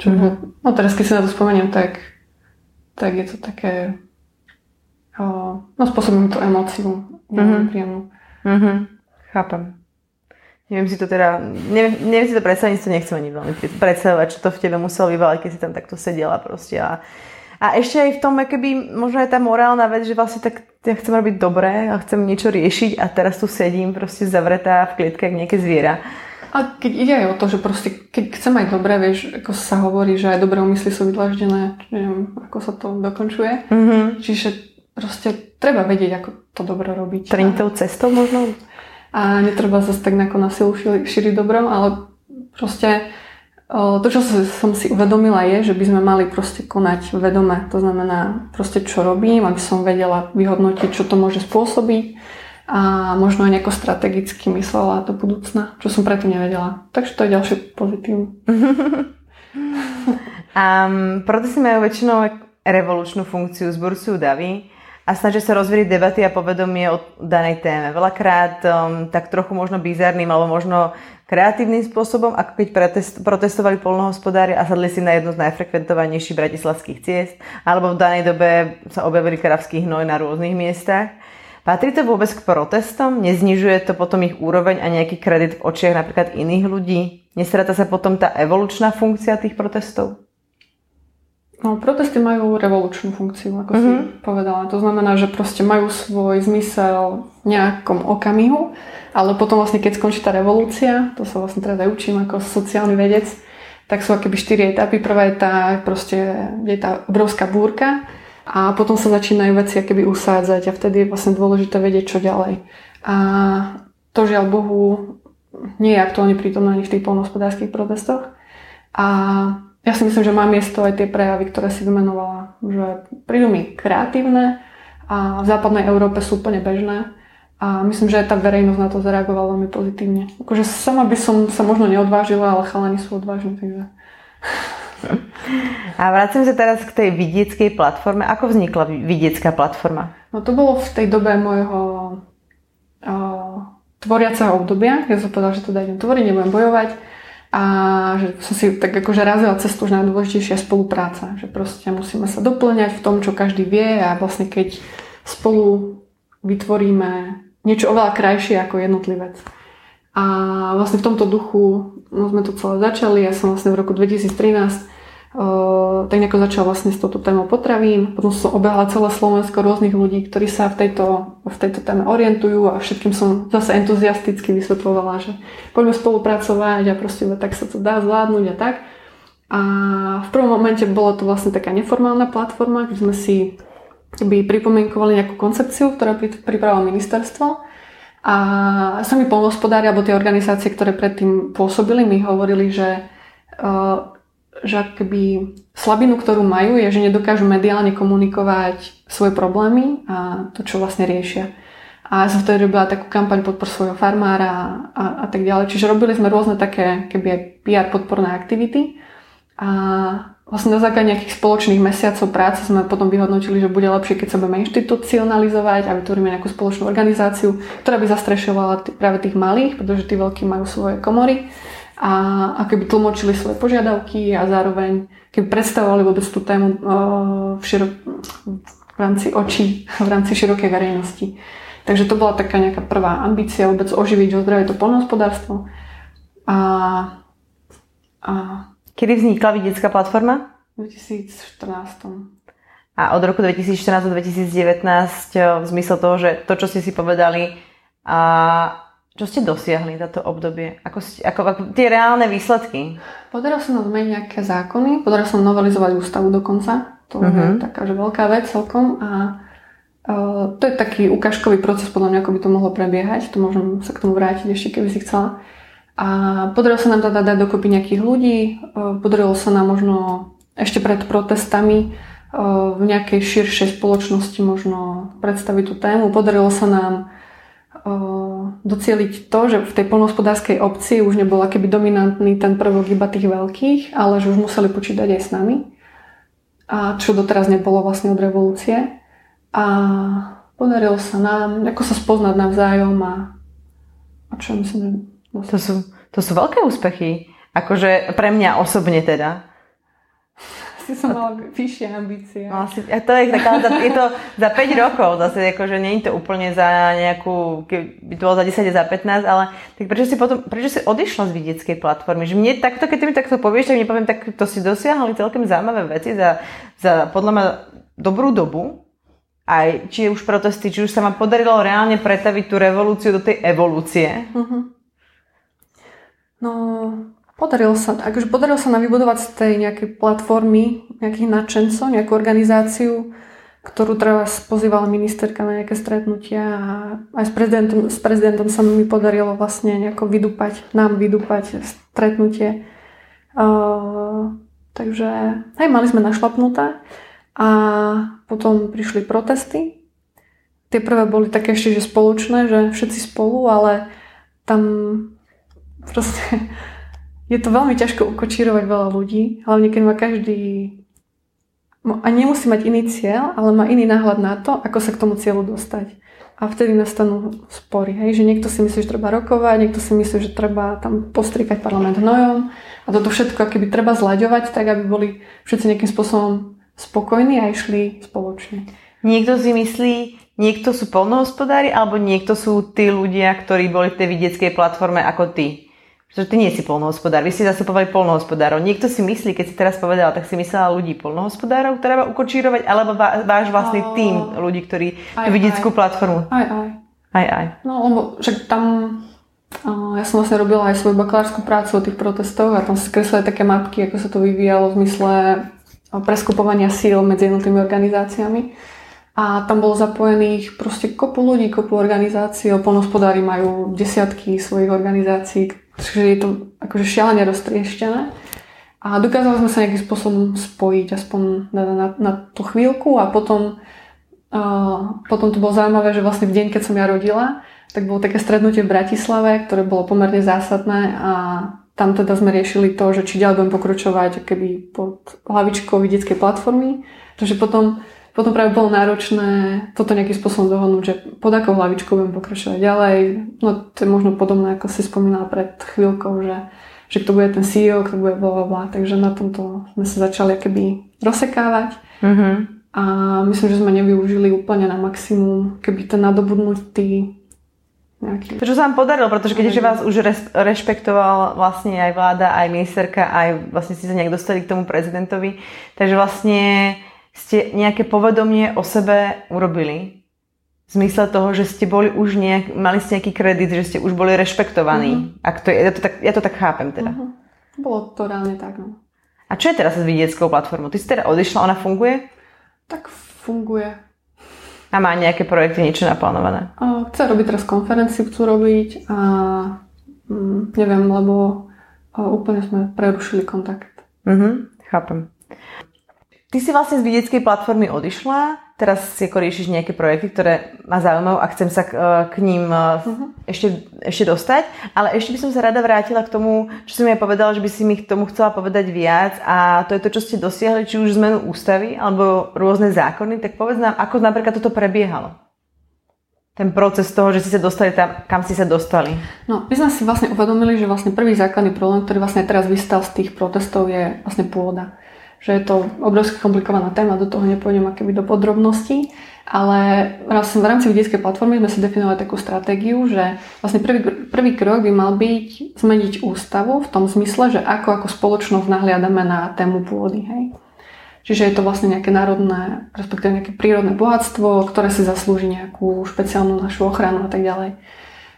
Čo, mm-hmm. No teraz, keď si na to spomeniem, tak, tak je to také... O, no spôsobím to emóciu mm-hmm. Mm-hmm. Chápem. Neviem si to teda, neviem, neviem si to predstaviť, to nechcem ani veľmi predstavovať, čo to v tebe muselo vyvalať, keď si tam takto sedela proste a a ešte aj v tom, keby možno aj tá morálna vec, že vlastne tak ja chcem robiť dobré a chcem niečo riešiť a teraz tu sedím proste zavretá v klietke ako nejaké zviera. A keď ide aj o to, že proste keď chcem aj dobré, vieš, ako sa hovorí, že aj dobré úmysly sú vydlaždené, neviem, ako sa to dokončuje. Mm-hmm. Čiže proste treba vedieť, ako to dobro robiť. Treniť tou cestou možno? A netreba zase tak na silu šíriť dobro, ale proste to, čo som si uvedomila je, že by sme mali proste konať vedome. To znamená proste, čo robím, aby som vedela vyhodnotiť, čo to môže spôsobiť a možno aj nejako strategicky myslela do budúcna, čo som predtým nevedela. Takže to je ďalšie pozitívne. um, protesty majú väčšinou revolučnú funkciu, zburcujú davy a snažia sa rozvieť debaty a povedomie o danej téme. Veľakrát um, tak trochu možno bizarným alebo možno kreatívnym spôsobom, ako keď protest, protestovali polnohospodári a sadli si na jednu z najfrekventovanejších bratislavských ciest, alebo v danej dobe sa objavili kravský hnoj na rôznych miestach. Patrí to vôbec k protestom? Neznižuje to potom ich úroveň a nejaký kredit v očiach napríklad iných ľudí? Nestráta sa potom tá evolučná funkcia tých protestov? No, protesty majú revolučnú funkciu, ako mm-hmm. si mhm. povedala. To znamená, že proste majú svoj zmysel v nejakom okamihu, ale potom vlastne, keď skončí tá revolúcia, to sa vlastne teraz aj učím ako sociálny vedec, tak sú akéby štyri etapy. Prvá je tá, proste, je tá obrovská búrka a potom sa začínajú veci akéby usádzať a vtedy je vlastne dôležité vedieť, čo ďalej. A to žiaľ Bohu nie je aktuálne prítomné ani v tých polnohospodárských protestoch. A ja si myslím, že má miesto aj tie prejavy, ktoré si vymenovala, že prídu mi kreatívne a v západnej Európe sú úplne bežné. A myslím, že aj tá verejnosť na to zareagovala veľmi pozitívne. Akože sama by som sa možno neodvážila, ale chalani sú odvážni, takže... A vracím sa teraz k tej vidieckej platforme. Ako vznikla vidiecká platforma? No to bolo v tej dobe môjho uh, tvoriaceho obdobia. Ja som povedala, že teda idem tvoriť, nebudem bojovať a že som si tak akože razila cestu, že najdôležitejšia je spolupráca. Že proste musíme sa doplňať v tom, čo každý vie a vlastne keď spolu vytvoríme niečo oveľa krajšie ako jednotlivec. A vlastne v tomto duchu no, sme to celé začali. Ja som vlastne v roku 2013 Uh, tak nejako začal vlastne s touto témou potravín. Potom som obehla celé Slovensko rôznych ľudí, ktorí sa v tejto, v tejto téme orientujú a všetkým som zase entuziasticky vysvetlovala, že poďme spolupracovať a proste tak sa to dá zvládnuť a tak. A v prvom momente bola to vlastne taká neformálna platforma, kde sme si by pripomienkovali nejakú koncepciu, ktorá pripravilo ministerstvo. A sami polnospodári alebo tie organizácie, ktoré predtým pôsobili, mi hovorili, že že keby slabinu, ktorú majú, je, že nedokážu mediálne komunikovať svoje problémy a to, čo vlastne riešia. A ja som vtedy robila takú kampaň podpor svojho farmára a, a tak ďalej. Čiže robili sme rôzne také keby aj PR podporné aktivity. A vlastne na základe nejakých spoločných mesiacov práce sme potom vyhodnotili, že bude lepšie, keď sa budeme inštitucionalizovať a vytvoríme nejakú spoločnú organizáciu, ktorá by zastrešovala t- práve tých malých, pretože tí veľkí majú svoje komory a, a keby tlmočili svoje požiadavky a zároveň keby predstavovali vôbec tú tému v, širok, v rámci očí, v rámci širokej verejnosti. Takže to bola taká nejaká prvá ambícia vôbec oživiť, ozdraviť to polnohospodárstvo. A, a Kedy vznikla vidiecká platforma? V 2014. A od roku 2014 do 2019 v zmysle toho, že to, čo ste si povedali, a čo ste dosiahli táto obdobie? Ako, ako, ako tie reálne výsledky? Podarilo sa nám zmeniť nejaké zákony, podarilo sa novelizovať ústavu dokonca. To uh-huh. je mhm. taká že veľká vec celkom a uh, to je taký ukážkový proces podľa mňa, ako by to mohlo prebiehať. To môžem sa k tomu vrátiť ešte, keby si chcela. A podarilo sa nám teda dať dokopy nejakých ľudí, uh, podarilo sa nám možno ešte pred protestami uh, v nejakej širšej spoločnosti možno predstaviť tú tému. Podarilo sa nám docieliť to, že v tej polnohospodárskej obci už nebol keby dominantný ten prvok iba tých veľkých, ale že už museli počítať aj s nami. A čo doteraz nebolo vlastne od revolúcie. A podarilo sa nám ako sa spoznať navzájom a, a čo myslím, že... To sú, to sú veľké úspechy. Akože pre mňa osobne teda si som mala vyššie ambície. No, asi, a to je, taká, je to za 5 rokov, zase akože nie je to úplne za nejakú, keby to bolo za 10 za 15, ale tak prečo si potom, prečo si odišla z vidieckej platformy? Že mne takto, keď ty mi takto povieš, tak mi poviem, tak to si dosiahli celkem zaujímavé veci za, za podľa mňa dobrú dobu. Aj či už protesty, či už sa vám podarilo reálne pretaviť tú revolúciu do tej evolúcie. Uh-huh. No, Podarilo sa, akože podarilo sa nám vybudovať z tej nejakej platformy, nejakých nadšencov, nejakú organizáciu, ktorú teraz pozývala ministerka na nejaké stretnutia a aj s prezidentom, s prezidentom sa mi podarilo vlastne nejako vydúpať, nám vydúpať stretnutie. Uh, takže aj mali sme našlapnuté a potom prišli protesty. Tie prvé boli také ešte, že spoločné, že všetci spolu, ale tam proste je to veľmi ťažko ukočírovať veľa ľudí, hlavne keď má každý a nemusí mať iný cieľ, ale má iný náhľad na to, ako sa k tomu cieľu dostať. A vtedy nastanú spory. Hej? Že niekto si myslí, že treba rokovať, niekto si myslí, že treba tam postrikať parlament hnojom. A toto všetko keby treba zlaďovať tak, aby boli všetci nejakým spôsobom spokojní a išli spoločne. Niekto si myslí, niekto sú polnohospodári, alebo niekto sú tí ľudia, ktorí boli v tej vidieckej platforme ako ty že ty nie si polnohospodár, vy ste zastupovali polnohospodárov. Niekto si myslí, keď si teraz povedala, tak si myslela ľudí polnohospodárov, treba ukočírovať, alebo váš vlastný tým ľudí, ktorí tú vidickú platformu. Aj, aj. Aj, aj. No, lebo však tam ja som vlastne robila aj svoju bakalárskú prácu o tých protestoch a tam sa skreslili také mapky, ako sa to vyvíjalo v zmysle preskupovania síl medzi jednotlivými organizáciami. A tam bolo zapojených proste kopu ľudí, kopu organizácií. Polnospodári majú desiatky svojich organizácií, takže je to akože šialene roztrieštené. A dokázali sme sa nejakým spôsobom spojiť, aspoň na, na, na tú chvíľku a potom, uh, potom to bolo zaujímavé, že vlastne v deň, keď som ja rodila, tak bolo také strednutie v Bratislave, ktoré bolo pomerne zásadné a tam teda sme riešili to, že či ďalej budem pokročovať keby pod hlavičkou vidieckej platformy, pretože potom potom práve bolo náročné toto nejakým spôsobom dohodnúť, že pod akou hlavičkou budem pokračovať ďalej. No to je možno podobné, ako si spomínala pred chvíľkou, že, že kto bude ten CEO, kto bude bla, bla, bla. Takže na tomto sme sa začali keby rozsekávať. Mm-hmm. A myslím, že sme nevyužili úplne na maximum, keby ten nadobudnutý nejaký... To, čo sa vám podarilo, pretože keď vás už res, rešpektoval vlastne aj vláda, aj ministerka, aj vlastne ste sa nejak dostali k tomu prezidentovi, takže vlastne ste nejaké povedomie o sebe urobili? V zmysle toho, že ste boli už nejak, mali ste nejaký kredit, že ste už boli rešpektovaní. Mm-hmm. Ak to je, ja, to tak, ja to tak chápem teda. Mm-hmm. Bolo to reálne tak, no. A čo je teraz s vidieckou platformou? Ty si teda odišla, ona funguje? Tak funguje. A má nejaké projekty, niečo naplánované? Chce robiť teraz konferenciu, chcú robiť a mm, neviem, lebo úplne sme prerušili kontakt. Mhm, chápem. Ty si vlastne z vidieckej platformy odišla, teraz si ako riešiš nejaké projekty, ktoré ma zaujímajú a chcem sa k, e, k ním uh-huh. ešte, ešte dostať, ale ešte by som sa rada vrátila k tomu, čo si mi aj povedala, že by si mi k tomu chcela povedať viac. A to je to, čo ste dosiahli, či už zmenu ústavy alebo rôzne zákony, tak povedz nám, ako napríklad toto prebiehalo? Ten proces toho, že si sa dostali tam, kam si sa dostali? No, my sme si vlastne uvedomili, že vlastne prvý základný problém, ktorý vlastne teraz vystal z tých protestov je vlastne pôda že je to obrovsky komplikovaná téma, do toho nepôjdem akoby do podrobností, ale v rámci vidieckej platformy sme si definovali takú stratégiu, že vlastne prvý, prvý krok by mal byť zmeniť ústavu v tom zmysle, že ako ako spoločnosť nahliadame na tému pôdy. Hej. Čiže je to vlastne nejaké národné, respektíve nejaké prírodné bohatstvo, ktoré si zaslúži nejakú špeciálnu našu ochranu a tak ďalej.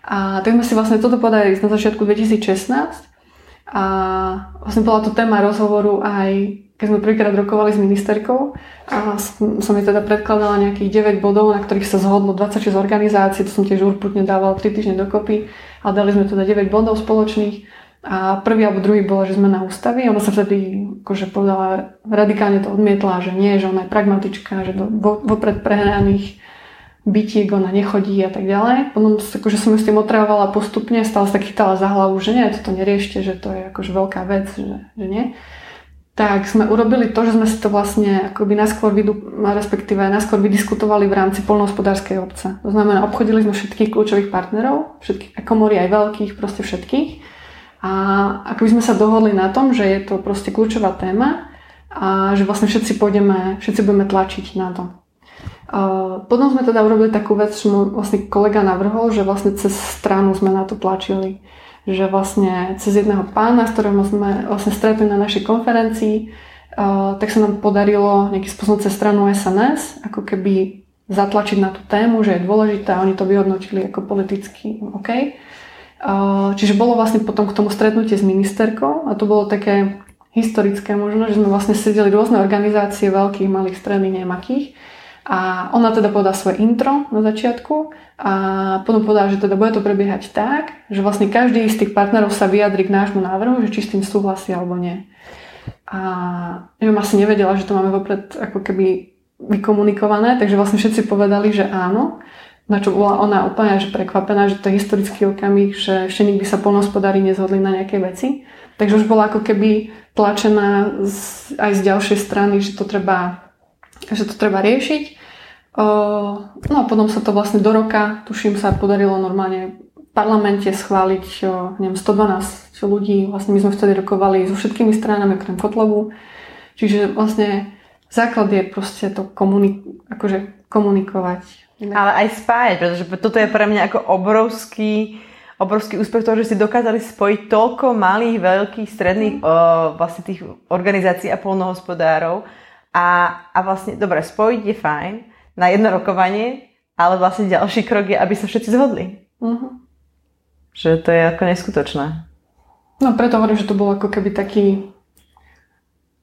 A tak sme si vlastne toto podali na začiatku 2016 a vlastne bola to téma rozhovoru aj keď sme prvýkrát rokovali s ministerkou a som jej teda predkladala nejakých 9 bodov, na ktorých sa zhodlo 26 organizácií, to som tiež urputne dával 3 týždne dokopy a dali sme teda 9 bodov spoločných a prvý alebo druhý bol, že sme na ústavy. Ona sa vtedy akože povedala, radikálne to odmietla, že nie, že ona je pragmatičká, že do vopred prehnaných bytiek ona nechodí a tak ďalej. Potom akože som ju s tým otravovala postupne, stále sa chytala za hlavu, že nie, toto neriešte, že to je akože veľká vec, že, že nie tak sme urobili to, že sme si to vlastne akoby naskôr, vidu, respektíve naskôr vydiskutovali v rámci polnohospodárskej obce. To znamená, obchodili sme všetkých kľúčových partnerov, všetkých komory aj veľkých, proste všetkých. A ako by sme sa dohodli na tom, že je to proste kľúčová téma a že vlastne všetci pôjdeme, všetci budeme tlačiť na to. Potom sme teda urobili takú vec, že môj vlastne kolega navrhol, že vlastne cez stranu sme na to tlačili že vlastne cez jedného pána, s ktorým sme vlastne stretli na našej konferencii, uh, tak sa nám podarilo nejakým spôsobom cez stranu SNS ako keby zatlačiť na tú tému, že je dôležitá, oni to vyhodnotili ako politicky OK. Uh, čiže bolo vlastne potom k tomu stretnutie s ministerkou a to bolo také historické možno, že sme vlastne sedeli rôzne organizácie, veľkých, malých, stredných, nemakých a ona teda povedala svoje intro na začiatku a potom povedala, že teda bude to prebiehať tak, že vlastne každý z tých partnerov sa vyjadri k nášmu návrhu, že či s tým súhlasí alebo nie. A neviem, asi nevedela, že to máme vopred ako keby vykomunikované, takže vlastne všetci povedali, že áno. Na čo bola ona úplne že prekvapená, že to je historický okamih, že ešte nikdy sa polnospodári nezhodli na nejaké veci. Takže už bola ako keby tlačená z, aj z ďalšej strany, že to treba, že to treba riešiť. No a potom sa to vlastne do roka, tuším, sa podarilo normálne v parlamente schváliť neviem, 112 ľudí. Vlastne my sme vtedy rokovali so všetkými stranami, okrem Kotlovu. Čiže vlastne základ je proste to komunik- akože komunikovať. Ale aj spájať, pretože toto je pre mňa ako obrovský obrovský úspech toho, že si dokázali spojiť toľko malých, veľkých, stredných o, vlastne tých organizácií a polnohospodárov a, a vlastne, dobre, spojiť je fajn na jedno rokovanie, ale vlastne ďalší krok je, aby sa všetci zhodli. Uh-huh. Že to je ako neskutočné. No preto hovorím, že to bolo ako keby taký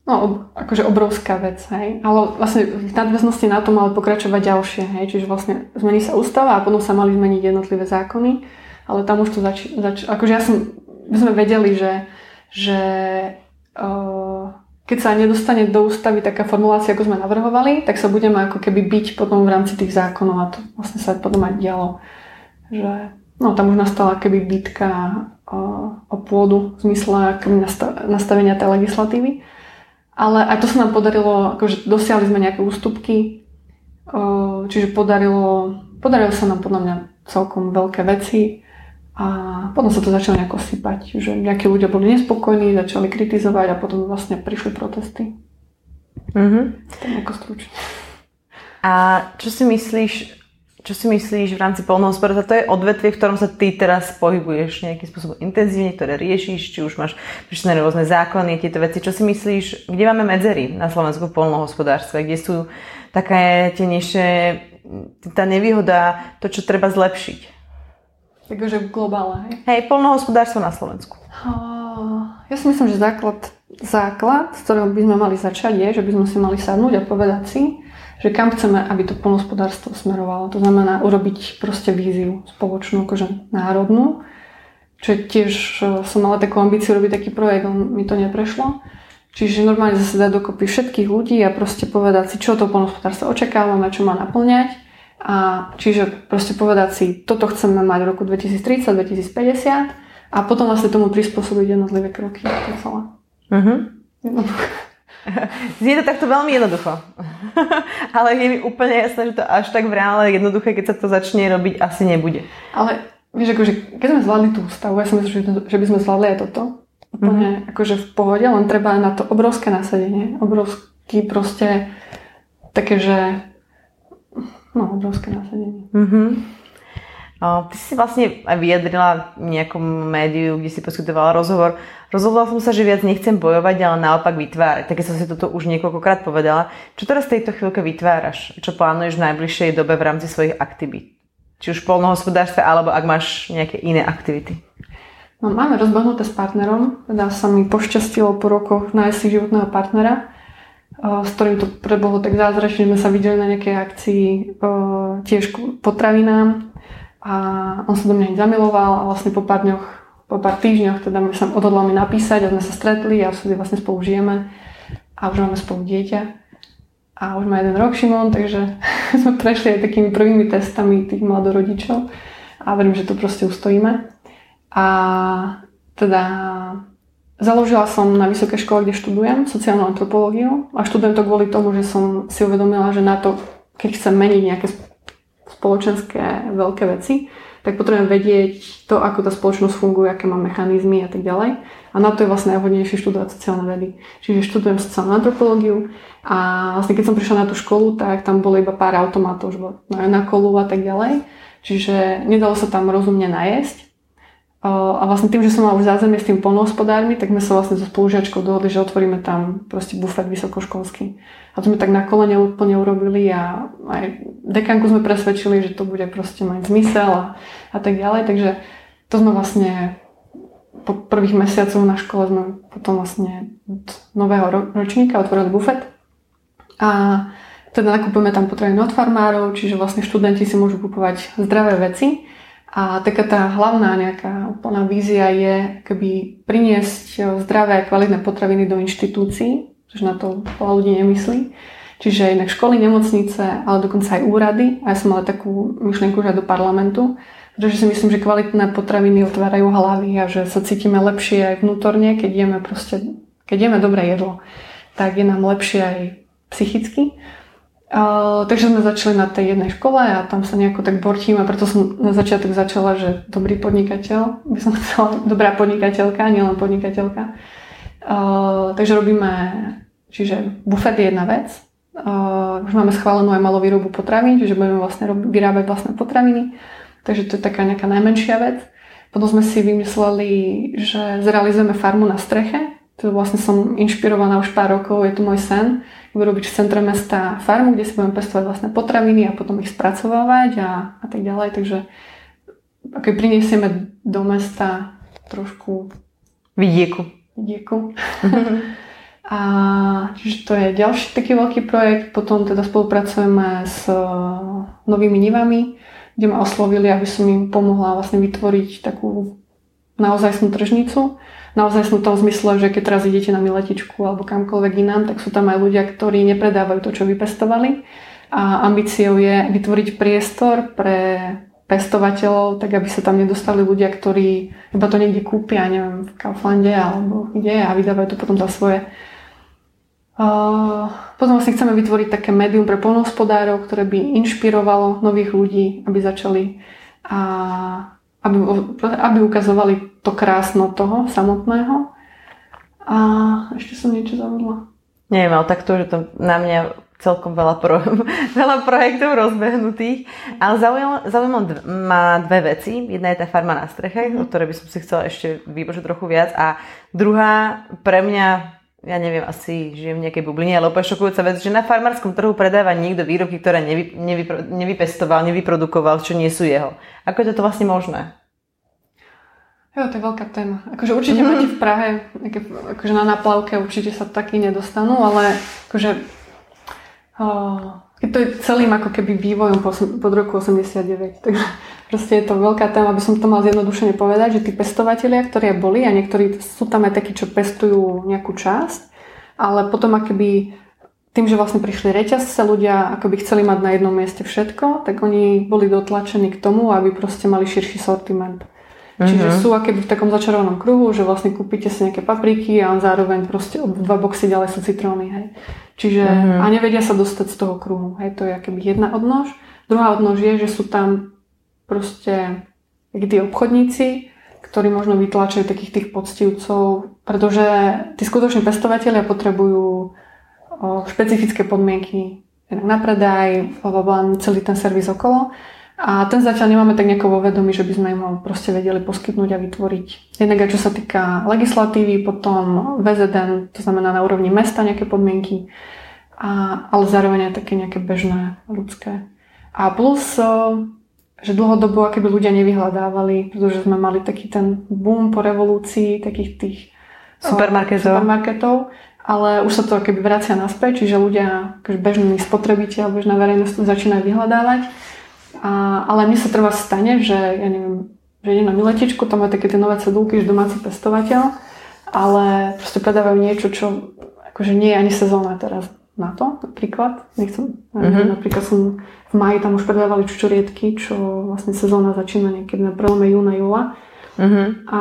No, akože obrovská vec, hej. Ale vlastne v nadväznosti na to mali pokračovať ďalšie, hej. Čiže vlastne zmení sa ústava a potom sa mali zmeniť jednotlivé zákony. Ale tam už to zač... zač akože ja som, my sme vedeli, že, že uh, keď sa nedostane do ústavy taká formulácia, ako sme navrhovali, tak sa budeme ako keby byť potom v rámci tých zákonov a to vlastne sa potom aj dialo. Že, no tam už nastala keby bitka uh, o pôdu v zmysle nastavenia tej legislatívy. Ale aj to sa nám podarilo, akože dosiahli sme nejaké ústupky, čiže podarilo, podarilo sa nám podľa mňa celkom veľké veci a potom sa to začalo nejako sypať, že nejakí ľudia boli nespokojní, začali kritizovať a potom vlastne prišli protesty. Mm-hmm. To je stručne. A čo si myslíš, čo si myslíš v rámci polnohospodárstva? To je odvetvie, v ktorom sa ty teraz pohybuješ nejakým spôsobom intenzívne, ktoré riešiš, či už máš prišné rôzne zákony, tieto veci. Čo si myslíš, kde máme medzery na Slovensku v polnohospodárstve? Kde sú také tie nižšie, tá nevýhoda, to, čo treba zlepšiť? Takže v globále, hej? Hej, polnohospodárstvo na Slovensku. Ja si myslím, že základ, základ, z ktorého by sme mali začať, je, že by sme si mali sadnúť a povedať si, že kam chceme, aby to polnospodárstvo smerovalo. To znamená urobiť proste víziu spoločnú, akože národnú. Čo tiež e, som mala takú ambíciu robiť taký projekt, on mi to neprešlo. Čiže normálne zase dať dokopy všetkých ľudí a proste povedať si, čo to polnospodárstvo očakávame, čo má naplňať. A čiže proste povedať si, toto chceme mať v roku 2030, 2050 a potom vlastne tomu prispôsobiť jednotlivé kroky. To je celé. Uh-huh. Znie to takto veľmi jednoducho. Ale je mi úplne jasné, že to až tak v reále jednoduché, keď sa to začne robiť, asi nebude. Ale vieš, akože, keď sme zvládli tú ústavu, ja si myslím, že by sme zvládli aj toto. Úplne mm-hmm. akože v pohode, len treba na to obrovské nasadenie. Obrovský proste také, že no, obrovské nasadenie. Mm-hmm. Ty si vlastne aj vyjadrila v nejakom médiu, kde si poskytovala rozhovor. Rozhodla som sa, že viac nechcem bojovať, ale naopak vytvárať. Tak som si toto už niekoľkokrát povedala. Čo teraz v tejto chvíľke vytváraš? Čo plánuješ v najbližšej dobe v rámci svojich aktivít? Či už v polnohospodárstve, alebo ak máš nejaké iné aktivity? No, máme rozbehnuté s partnerom. Teda sa mi pošťastilo po rokoch nájsť si životného partnera, s ktorým to prebolo tak zázračne. Sme sa videli na nejakej akcii tiež potravinám a on sa do mňa zamiloval a vlastne po pár dňoch, po pár týždňoch teda sa odhodlal mi napísať a sme sa stretli a vtedy vlastne spolu žijeme a už máme spolu dieťa. A už má jeden rok Šimon, takže sme prešli aj takými prvými testami tých mladorodičov a verím, že to proste ustojíme. A teda založila som na vysokej škole, kde študujem sociálnu antropológiu a študujem to kvôli tomu, že som si uvedomila, že na to, keď chcem meniť nejaké spoločenské veľké veci, tak potrebujem vedieť to, ako tá spoločnosť funguje, aké má mechanizmy a tak ďalej. A na to je vlastne najvhodnejšie študovať sociálne vedy. Čiže študujem sociálnu antropológiu a vlastne keď som prišla na tú školu, tak tam bolo iba pár automatov, že na kolu a tak ďalej. Čiže nedalo sa tam rozumne najesť. A vlastne tým, že som mala už zázemie s tým polnohospodármi, tak sme sa vlastne so spolužiačkou dohodli, že otvoríme tam proste bufet vysokoškolský. A to sme tak na kolene úplne urobili a aj dekanku sme presvedčili, že to bude proste mať zmysel a, a tak ďalej. Takže to sme vlastne po prvých mesiacoch na škole sme potom vlastne od nového ročníka otvorili bufet. A teda nakupujeme tam potraviny od farmárov, čiže vlastne študenti si môžu kupovať zdravé veci a taká tá hlavná nejaká úplná vízia je keby priniesť zdravé a kvalitné potraviny do inštitúcií, pretože na to veľa ľudí nemyslí. Čiže inak školy, nemocnice, ale dokonca aj úrady. A ja som mala takú myšlienku že aj do parlamentu, pretože si myslím, že kvalitné potraviny otvárajú hlavy a že sa cítime lepšie aj vnútorne, keď jeme proste, keď jeme dobré jedlo, tak je nám lepšie aj psychicky. Takže sme začali na tej jednej škole a tam sa nejako tak bortím a preto som na začiatok začala, že dobrý podnikateľ, by som chcela, dobrá podnikateľka, nielen podnikateľka. Takže robíme, čiže bufet je jedna vec, už máme schválenú aj malú výrobu potravín, čiže budeme vlastne vyrábať vlastné potraviny, takže to je taká nejaká najmenšia vec. potom sme si vymysleli, že zrealizujeme farmu na streche. To vlastne som inšpirovaná už pár rokov, je to môj sen. Urobiť v centre mesta farmu, kde si budeme pestovať vlastné potraviny a potom ich spracovávať a, a tak ďalej. Takže ako prinesieme do mesta trošku vidieku. vidieku. a čiže to je ďalší taký veľký projekt. Potom teda spolupracujeme s novými nivami, kde ma oslovili, aby som im pomohla vlastne vytvoriť takú naozajstnú tržnicu. Naozaj som v tom zmysle, že keď teraz idete na miletičku alebo kamkoľvek inám, tak sú tam aj ľudia, ktorí nepredávajú to, čo vypestovali. A ambíciou je vytvoriť priestor pre pestovateľov, tak aby sa tam nedostali ľudia, ktorí iba to niekde kúpia, neviem, v Kauflande alebo kde a vydávajú to potom za svoje potom vlastne chceme vytvoriť také médium pre polnohospodárov, ktoré by inšpirovalo nových ľudí, aby začali a aby, aby ukazovali to krásno toho samotného. A ešte som niečo zavodla. Neviem, ale takto, že to na mňa celkom veľa, pro, veľa projektov rozbehnutých. Ale zaujímavé ma dve veci. Jedna je tá farma na streche, mm-hmm. o ktorej by som si chcela ešte vypočuť trochu viac. A druhá, pre mňa ja neviem, asi žijem v nejakej bubline, ale úplne šokujúca vec, že na farmárskom trhu predáva niekto výrobky, ktoré nevy, nevy, nevypestoval, nevyprodukoval, čo nie sú jeho. Ako je to vlastne možné? Jo, to je veľká téma. Akože určite mm-hmm. máte v Prahe, akože na naplavke určite sa taký nedostanú, ale akože oh, to je celým ako keby vývojom po, pod roku 89. Takže Proste je to veľká téma, aby som to mal zjednodušene povedať, že tí pestovatelia, ktorí boli a niektorí sú tam aj takí, čo pestujú nejakú časť, ale potom akoby tým, že vlastne prišli reťazce, ľudia akoby chceli mať na jednom mieste všetko, tak oni boli dotlačení k tomu, aby proste mali širší sortiment. Uh-huh. Čiže sú akéby v takom začarovanom kruhu, že vlastne kúpite si nejaké papriky a zároveň proste dva boxy ďalej sú citróny. Hej. Čiže uh-huh. a nevedia sa dostať z toho kruhu. Hej. To je akéby jedna odnož. Druhá odnož je, že sú tam proste tí obchodníci, ktorí možno vytlačajú takých tých poctivcov, pretože tí skutoční pestovateľia potrebujú špecifické podmienky na predaj, celý ten servis okolo. A ten zatiaľ nemáme tak nejako vo vedomí, že by sme im ho proste vedeli poskytnúť a vytvoriť. Jednak aj čo sa týka legislatívy, potom VZN, to znamená na úrovni mesta nejaké podmienky, a, ale zároveň aj také nejaké bežné ľudské. A plus že dlhodobo akéby ľudia nevyhľadávali, pretože sme mali taký ten boom po revolúcii takých tých supermarketov, supermarketov ale už sa to keby vracia naspäť, čiže ľudia, akože bežní spotrebiteľ, bežná verejnosť to začínajú vyhľadávať. A, ale mne sa trvá stane, že ja neviem, že idem na miletičku, tam má také tie nové cedulky, že domáci pestovateľ, ale proste predávajú niečo, čo akože nie je ani sezóna teraz na to, napríklad. Nechcem, mm-hmm. napríklad som v maji tam už predávali čučoriedky, čo vlastne sezóna začína niekedy na prelome júna, júla. Mm-hmm. A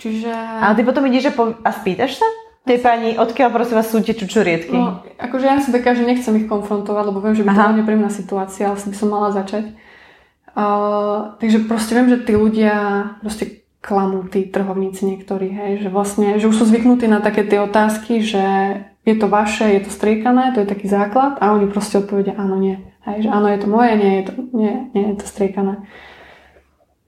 čiže... A ty potom ideš a, po... a spýtaš sa? Tej pani, odkiaľ prosím vás sú tie čučoriedky? No, akože ja som taká, že nechcem ich konfrontovať, lebo viem, že by to bola nepríjemná situácia, ale by som mala začať. Uh, takže proste viem, že tí ľudia proste klamú, tí trhovníci niektorí, hej, že vlastne, že už sú zvyknutí na také tie otázky, že je to vaše, je to striekané, to je taký základ a oni proste odpovedia áno, nie. Hej, že áno, je to moje, nie je to, nie, nie je to striekané.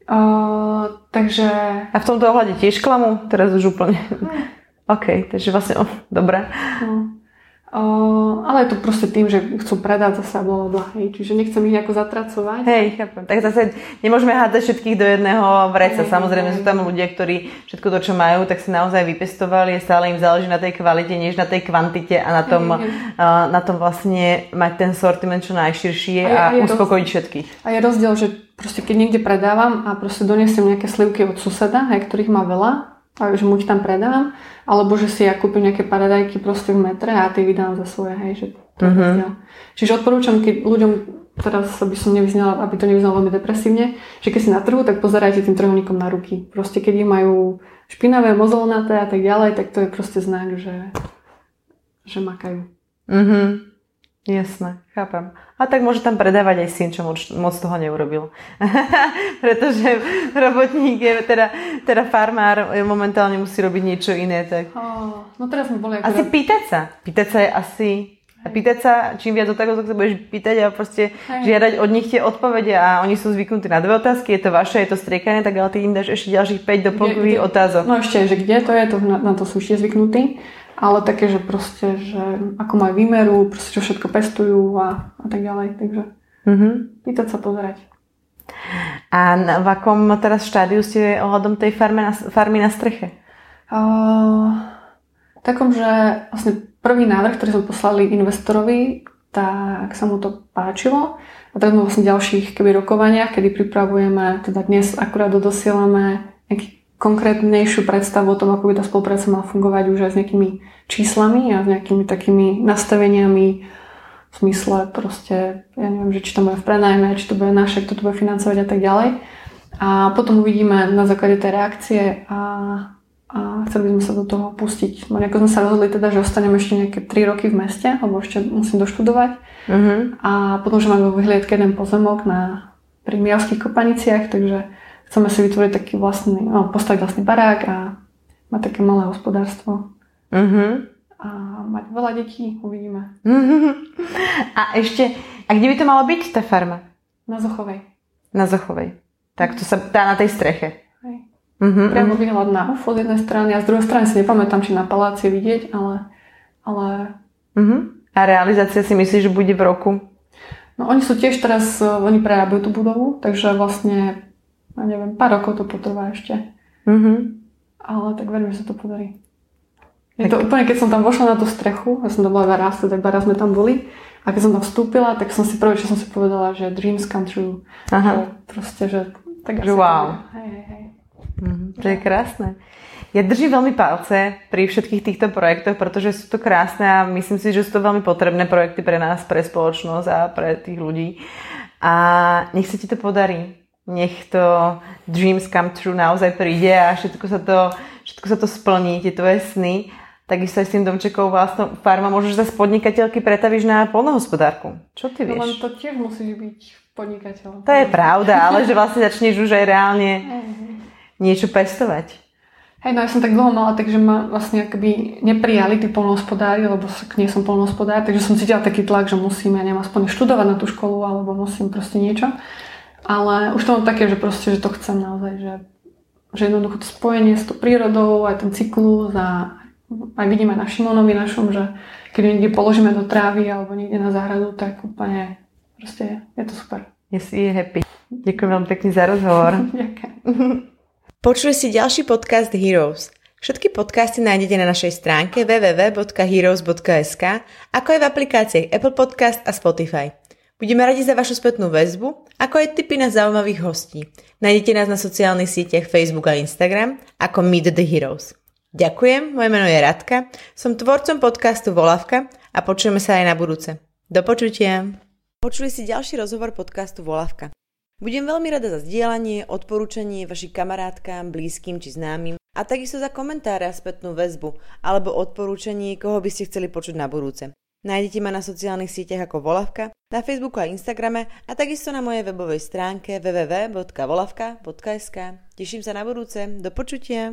Uh, takže... A v tomto ohľade tiež klamu? Teraz už úplne... OK, takže vlastne, oh, dobre. No. Uh, ale je to proste tým, že chcú predať zase bla bla, hej. Čiže nechcem ich nejako zatracovať. Hej, chápem. Tak zase nemôžeme hádať všetkých do jedného vreca. Hej, Samozrejme hej, sú tam ľudia, ktorí všetko to, čo majú, tak si naozaj vypestovali a stále im záleží na tej kvalite, než na tej kvantite a na tom, hej, hej. Uh, na tom vlastne mať ten sortiment čo najširší a, a, a uspokojiť roz... všetkých. A je rozdiel, že proste keď niekde predávam a proste donesiem nejaké slivky od suseda, hej, ktorých má veľa, že mu ich tam predám, alebo že si ja kúpim nejaké paradajky proste v metre a ty vydám za svoje, hej, že to uh-huh. Čiže odporúčam, keď ľuďom, teraz by som nevyznala, aby to nevyznalo veľmi depresívne, že keď si na trhu, tak pozerajte tým trhovníkom na ruky. Proste keď ich majú špinavé, mozolnaté a tak ďalej, tak to je proste znak, že, že makajú. Mhm. Jasné, chápem. A tak môže tam predávať aj syn, čo moc, moc toho neurobil. Pretože robotník je, teda, teda farmár momentálne musí robiť niečo iné. Tak... Oh, no teraz mi boli Asi pýtať sa. Pýtať sa je asi A pýtať sa, čím viac otázok sa budeš pýtať a proste Hej. žiadať od nich tie odpovede a oni sú zvyknutí na dve otázky, je to vaše, je to striekanie, tak ale ty im dáš ešte ďalších 5 doplnkových otázok. No ešte, že kde to je, to na, na to sú ešte zvyknutí, ale také, že proste, že ako majú výmeru, proste čo všetko pestujú a, a tak ďalej, takže mm-hmm. pýtať sa, pozerať. A v akom teraz štádiu ste ohľadom tej farmy na, farmy na streche? Uh, takom, že vlastne prvý návrh, ktorý sme poslali investorovi, tak sa mu to páčilo. A teraz sme vlastne ďalších keby rokovaniach, kedy pripravujeme, teda dnes akurát dosielame nejaký konkrétnejšiu predstavu o tom, ako by tá spolupráca mala fungovať už aj s nejakými číslami a s nejakými takými nastaveniami v smysle proste, ja neviem, že či to bude v prenajme, či to bude naše, kto to bude financovať a tak ďalej. A potom uvidíme na základe tej reakcie a a chceli by sme sa do toho pustiť. No nejako sme sa rozhodli teda, že ostaneme ešte nejaké 3 roky v meste, lebo ešte musím doštudovať. Uh-huh. A potom, že máme vo vyhliadke jeden pozemok na, pri Mijavských kopaniciach, takže chceme si vytvoriť taký vlastný, no, postaviť vlastný barák a mať také malé hospodárstvo. Uh-huh. A mať veľa detí, uvidíme. Uh-huh. A ešte, a kde by to malo byť, tá farma? Na Zochovej. Na Zochovej. Tak to sa dá na tej streche. Uh-huh, Priamo uh-huh. výhľad na UFO z jednej strany a z druhej strany si nepamätám, či na paláci vidieť, ale... ale... Uh-huh. A realizácia si myslíš, že bude v roku? No oni sú tiež teraz, e, oni prerábajú tú budovu, takže vlastne, ja neviem, pár rokov to potrvá ešte. Uh-huh. Ale tak verím, že sa to podarí. Je to úplne, keď som tam vošla na tú strechu, ja som tam bola raz, tak raz sme tam boli, a keď som tam vstúpila, tak som si prvé, čo som si povedala, že dreams come true. Aha. Že proste, že... Tak že wow. Hej, hej, hej. Mm, to je krásne. Ja držím veľmi palce pri všetkých týchto projektoch, pretože sú to krásne a myslím si, že sú to veľmi potrebné projekty pre nás, pre spoločnosť a pre tých ľudí. A nech sa ti to podarí. Nech to dreams come true naozaj príde a všetko sa to, všetko sa to splní, tie tvoje sny. Takisto aj s tým domčekou vlastnou farma môžeš z podnikateľky pretaviť na polnohospodárku. Čo ty vieš? No len to tiež musíš byť podnikateľ. To je pravda, ale že vlastne začneš už aj reálne niečo pestovať. Hej, no ja som tak dlho mala, takže ma vlastne akoby neprijali tí polnohospodári, lebo nie som polnohospodár, takže som cítila taký tlak, že musím, ja neviem, aspoň študovať na tú školu, alebo musím proste niečo. Ale už to mám také, že proste, že to chcem naozaj, že, že jednoducho to spojenie s tou prírodou, aj ten cyklus a aj vidíme na Šimonovi našom, že keď niekde položíme do trávy alebo niekde na záhradu, tak úplne proste je to super. Je si happy. Ďakujem veľmi pekne za rozhovor. Ďakujem. Počuli si ďalší podcast Heroes. Všetky podcasty nájdete na našej stránke www.heroes.sk ako aj v aplikáciách Apple Podcast a Spotify. Budeme radi za vašu spätnú väzbu, ako aj tipy na zaujímavých hostí. Nájdete nás na sociálnych sieťach Facebook a Instagram ako Meet the Heroes. Ďakujem, moje meno je Radka, som tvorcom podcastu Volavka a počujeme sa aj na budúce. Do počutia. Počuli si ďalší rozhovor podcastu Volavka. Budem veľmi rada za zdieľanie, odporúčanie vašim kamarátkám, blízkym či známym a takisto za komentáre a spätnú väzbu alebo odporúčanie, koho by ste chceli počuť na budúce. Nájdete ma na sociálnych sieťach ako Volavka, na Facebooku a Instagrame a takisto na mojej webovej stránke www.volavka.sk. Teším sa na budúce, do počutia!